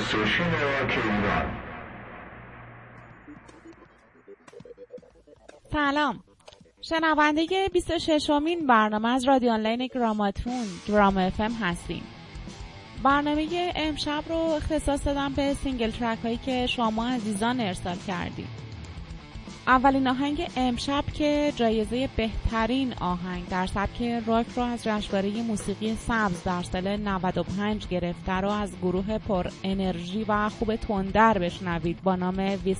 راک ایران سلام. شنونده 26 امین برنامه از رادیو آنلاین گراماتون گرام اف ام هستیم. برنامه امشب رو اختصاص دادم به single track هایی که شما عزیزان ارسال کردین اولین آهنگ امشب که جایزه بهترین آهنگ در سبک راک رو از جشنواره موسیقی سبز در سال 95 گرفته رو از گروه پر انرژی و خوب تندر بشنوید با نام وی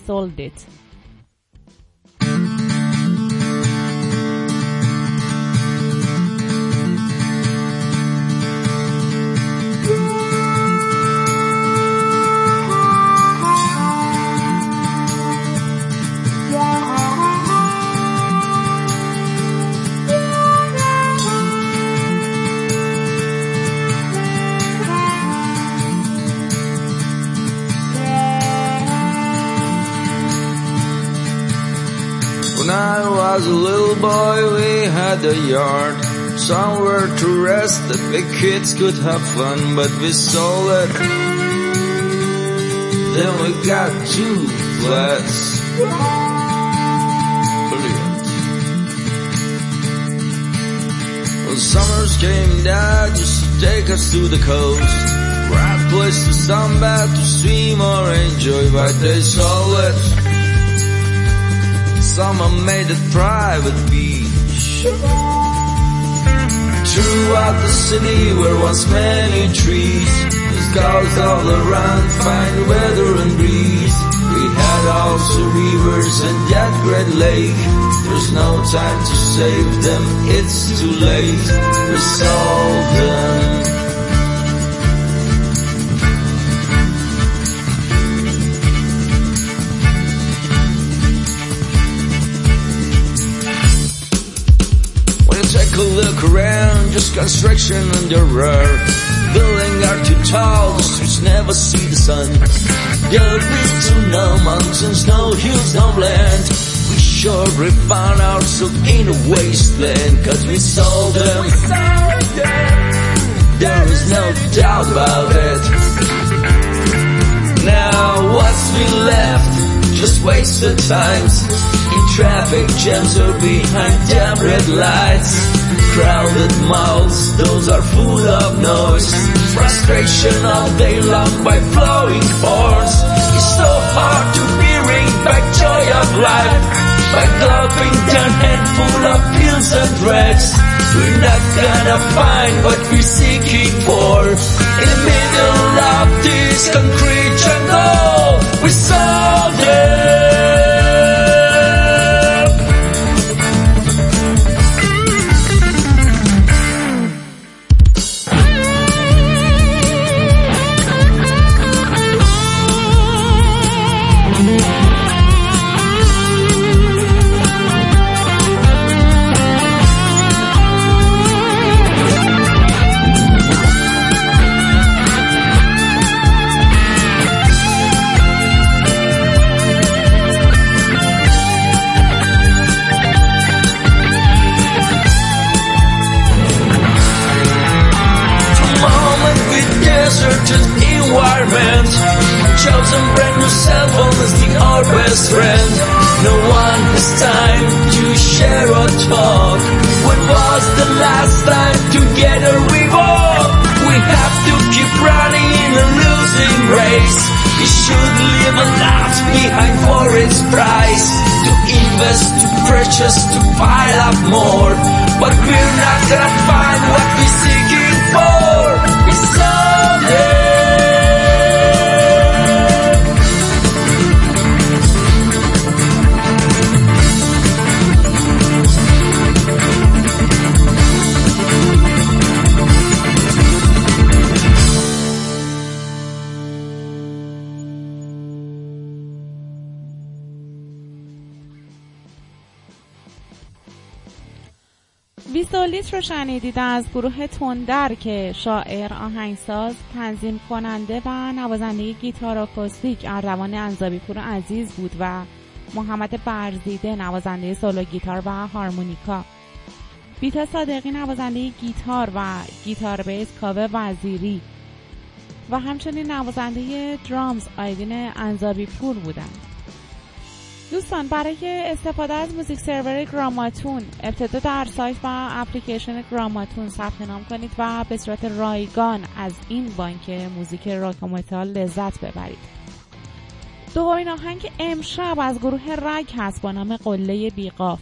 a little boy, we had a yard. Somewhere to rest that the kids could have fun, but we sold it. Then we got two flats. Brilliant. When summers came down, just to take us to the coast. Right place to sunbathe, to swim or enjoy, but they sold it. Someone made a private beach. Throughout the city where once many trees, there's gulls all around, fine weather and breeze. We had also rivers and that great lake. There's no time to save them, it's too late. We sold them. A look around, just construction under the road. Building are too tall, the streets never see the sun. Be to no mountains, no hills, no land. We sure found ourselves in a wasteland, cause we sold them. There is no doubt about it. Now what's we left? Just wasted times in traffic jams or behind damn red lights. Crowded mouths, those are full of noise. Frustration all day long by flowing horns. It's so hard to bring back joy of life by gulping down handful of pills and drugs. We're not gonna find what we're seeking for in the middle of this concrete jungle. We saw Chosen brand new cell phone as the our best friend. No one has time to share or talk. When was the last time together we walked? We have to keep running in a losing race. We should leave a lot behind for its price. To invest, to purchase, to pile up more. But we're not gonna find what we're seeking ویسولیت رو شنیدید از گروه تندر که شاعر، آهنگساز، تنظیم کننده و نوازنده گیتار آکوستیک اردوان انزابی پور عزیز بود و محمد برزیده نوازنده سولو گیتار و هارمونیکا. بیتا صادقی نوازنده گیتار و گیتار بیس کاوه وزیری. و همچنین نوازنده drums آیدین انزابی پور بودند. دوستان برای استفاده از music server گراماتون ابتدا در سایت و اپلیکیشن گراماتون ثبت نام کنید و به صورت رایگان از این بانک موزیک راک متال لذت ببرید. دومین آهنگ امشب از گروه رگ هست با نام قله بیقاف.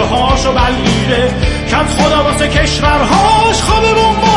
بچه هاشو بلگیره کم خدا واسه کشورهاش خواب بمبای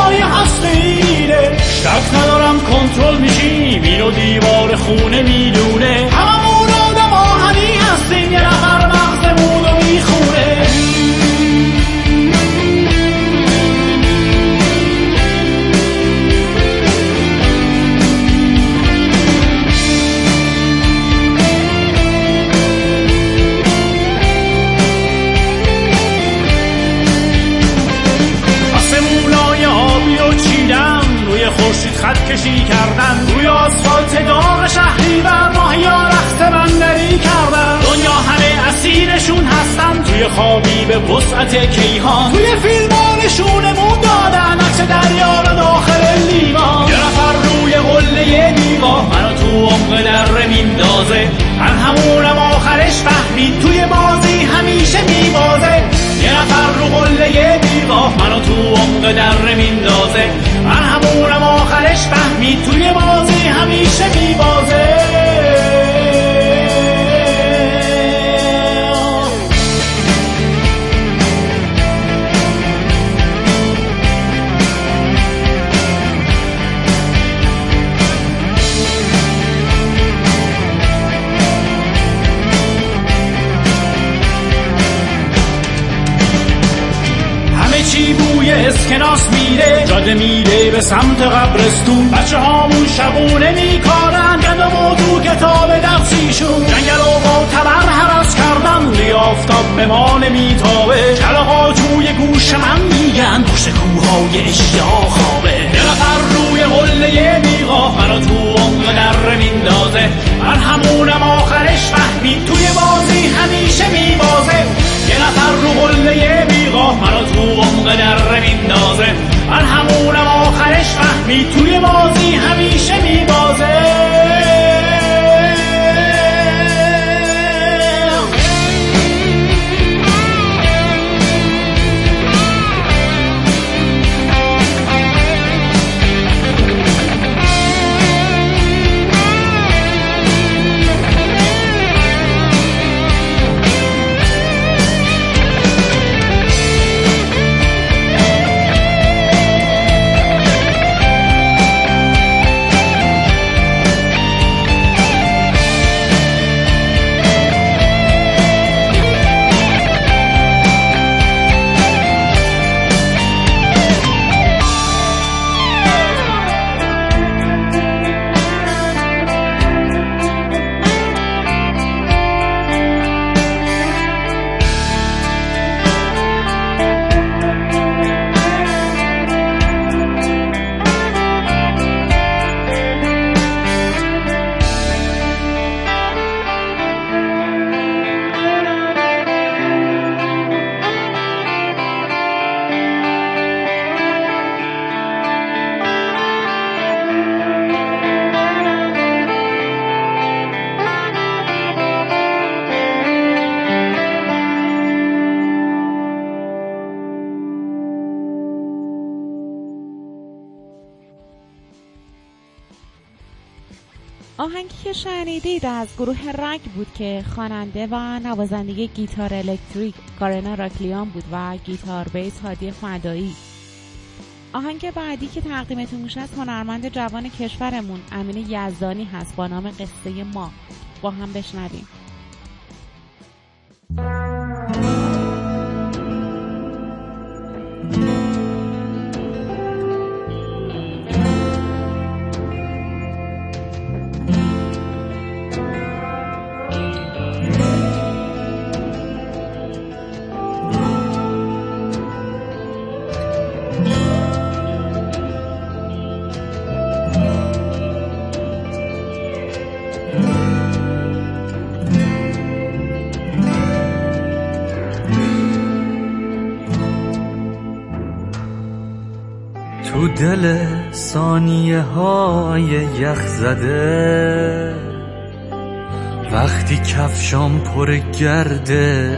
عمق در میندازه من همونم آخرش فهمید توی بازی همیشه میبازه سمت قبرستون. بچه هامون شبونه میکارن. گندم و تو کتاب درسیشون جنگل و با تبر حرس کردن. روی به ما نمیتابه. کلاقا توی گوش من میگن. پشت کوهای اشتها خوابه نفر روی قله میقا منو تو عمق در میندازه. من همونم آخرش فهمید. توی بازی همیشه میبازه. یه نفر رو قله منو تو عمق در میندازه من همونم آخرش فهمید توی بازی همیشه میبازه. گروه رگ بود که خواننده و نوازنده گیتار الکتریک کارنا راکلیان بود و گیتار بیس هادی فدایی. آهنگ بعدی که تقدیمتون میشه از هنرمند جوان کشورمون امین یزدانی هست با نام قصه ما. با هم بشنویم. ثانیه های یخ زده. وقتی کفشام پر گرد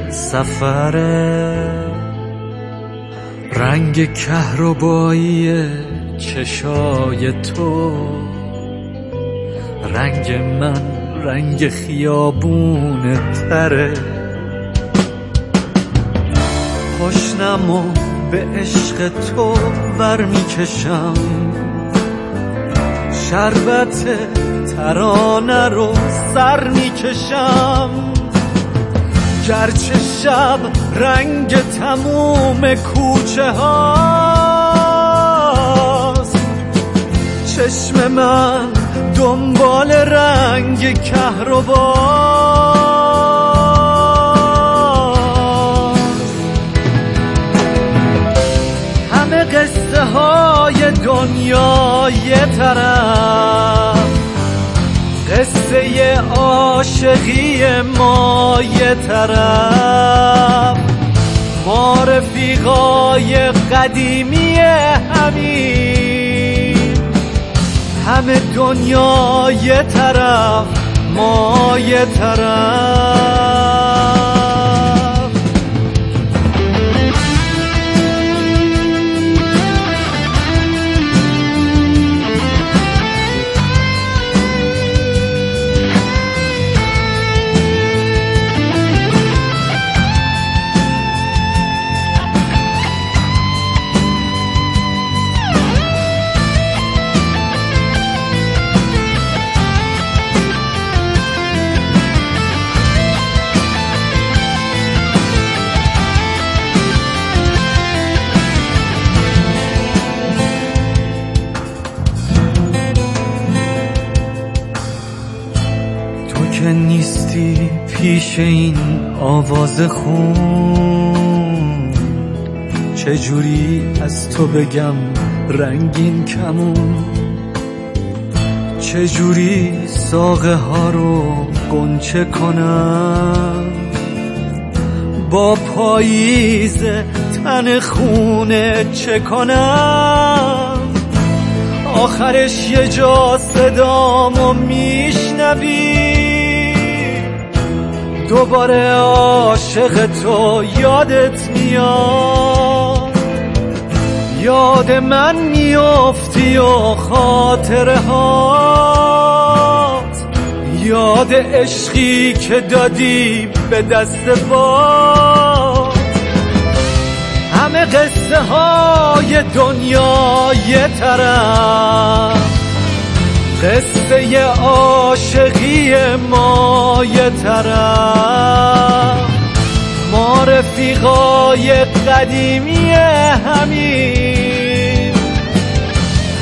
سفره. رنگ کهربایی چشای تو. رنگ من رنگ خیابون تره پشنمو به عشق تو ور می‌کشم. شربت ترانه رو سر می‌کشم. گرچه شب رنگ تموم کوچه هاست چشم من دنبال رنگ همه قصه های دنیا یه طرف. قصه عاشقی ما یه طرف. ما رفیقای قدیمی همین همه دنیا یه طرف ما یه طرف. آواز خون. چجوری از تو بگم رنگین کمون؟ چجوری ساقه ها رو گنچه کنم؟ با پاییز تن خونه چه کنم؟ آخرش یه جا صدامو میشنوی؟ دوباره عاشق تو یادت میاد. یاد من میافتی و خاطره هات یاد عشقی که دادی به دست باد. همه قصه های دنیا یه طرف. قصه عاشقی ما یه طرف ما رفیقای قدیمی همین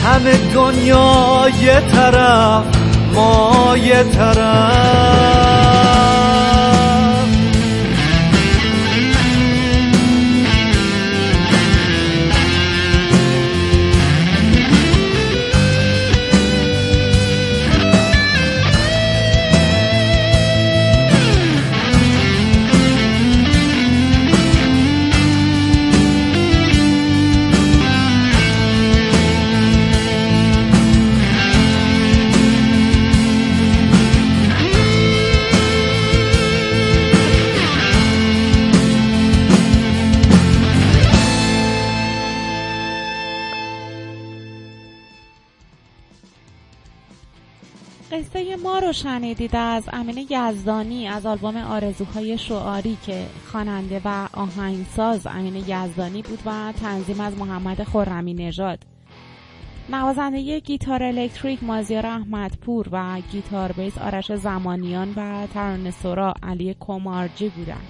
همه دنیا یه طرف ما یه طرف شنیدید از امین یزدانی از آلبوم آرزوهای شعاری که خواننده و آهنگساز امین یزدانی بود و تنظیم از محمد خرمی نژاد. نوازنده گیتار الکتریک مازیار احمدپور و گیتار بیس آرش زمانیان و ترانه سورا علی کمارجی بودند.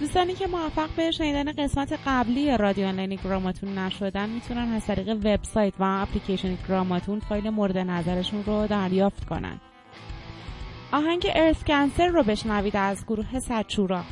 دوستانی که موفق به شنیدن قسمت قبلی رادیو آنلاین گراماتون نشدن می‌تونن از طریق وبسایت و اپلیکیشن گراماتون فایل مورد نظرشون رو دریافت کنن. آهنگ ارث کنسر رو بشنوید از گروه سچورا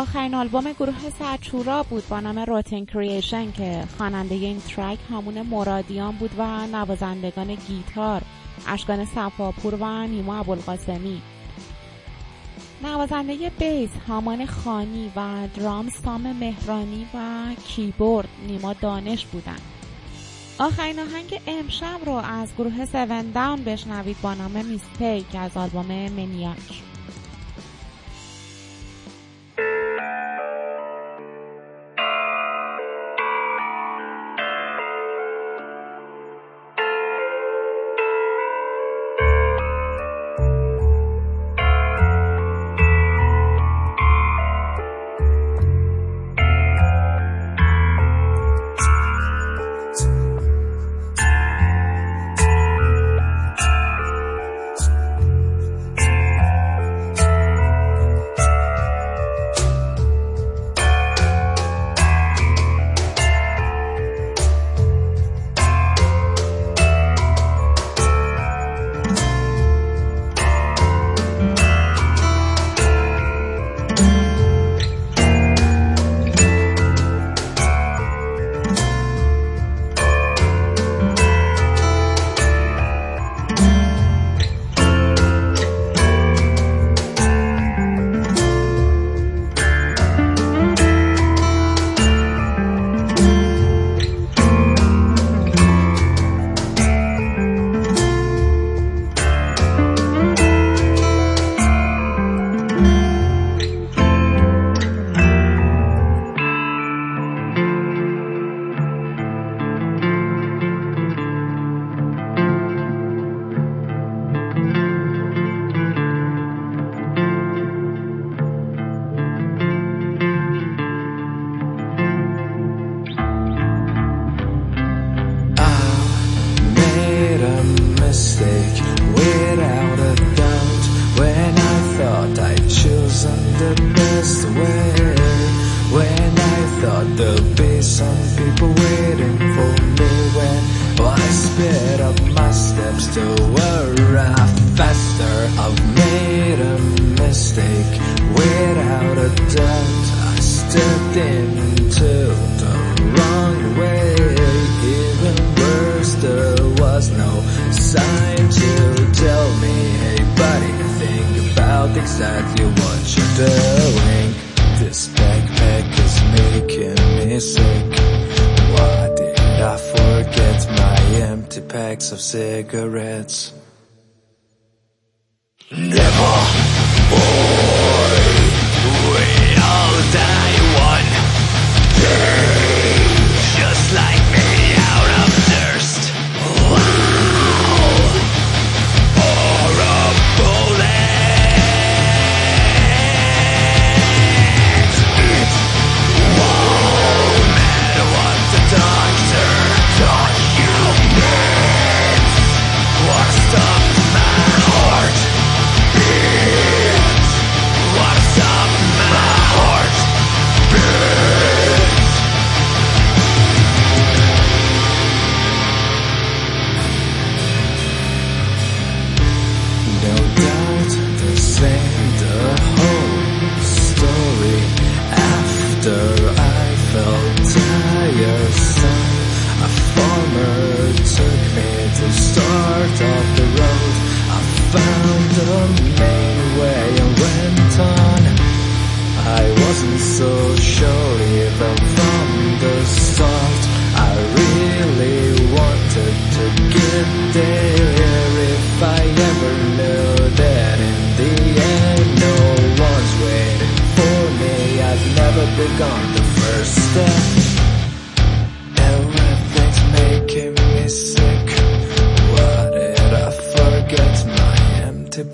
آخرین آلبوم گروه سرچورا بود با نام Rotten Creation که خواننده این track همون مرادیان بود و نوازندگان گیتار اشکان صفاپور و نیما ابوالقاسمی. نوازنده بیس هامان خانی و درام سام مهرانی و کیبورد نیما دانش بودند. آخرین آهنگ امشب رو از گروه سون داون بشنوید با نام Mystic از آلبوم Maniac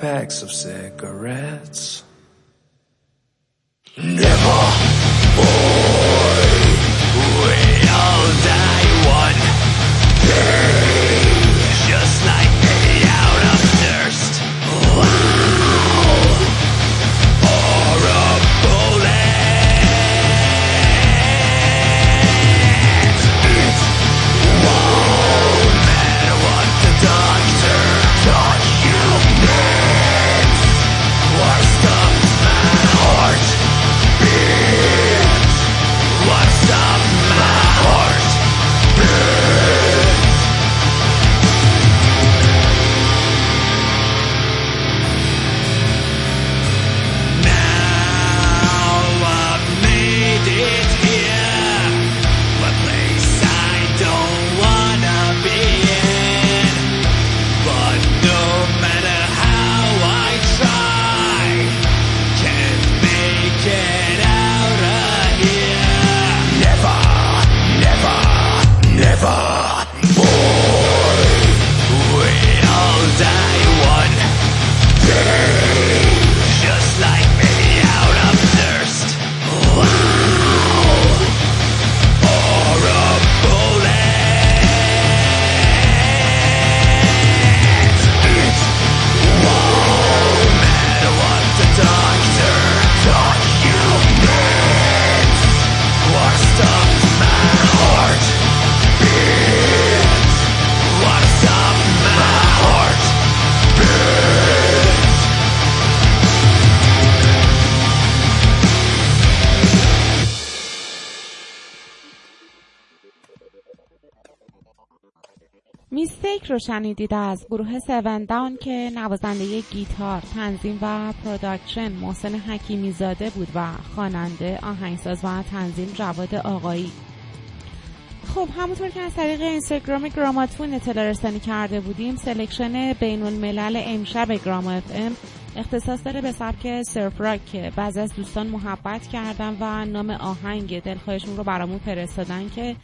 packs of cigarettes. No. Five. رو شنیدید از گروه سون داون که نوازنده گیتار، تنظیم و production محسن حکیمی زاده بود و خواننده، آهنگساز و تنظیم جواد آقایی. خب همونطور که از طریق اینستاگرام گراماتون اطلاع رسانی کرده بودیم selection بین الملل امشب گرام اف ام اختصاص داره به سبک surf rock که بعضی از دوستان محبت کردن و نام آهنگ دلخواهشون رو برامون فرستادن که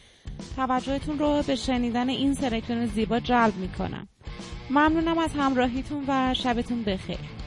توجهتون رو به شنیدن این سلکشن زیبا جلب می‌کنم. ممنونم از همراهیتون و شبتون بخیر.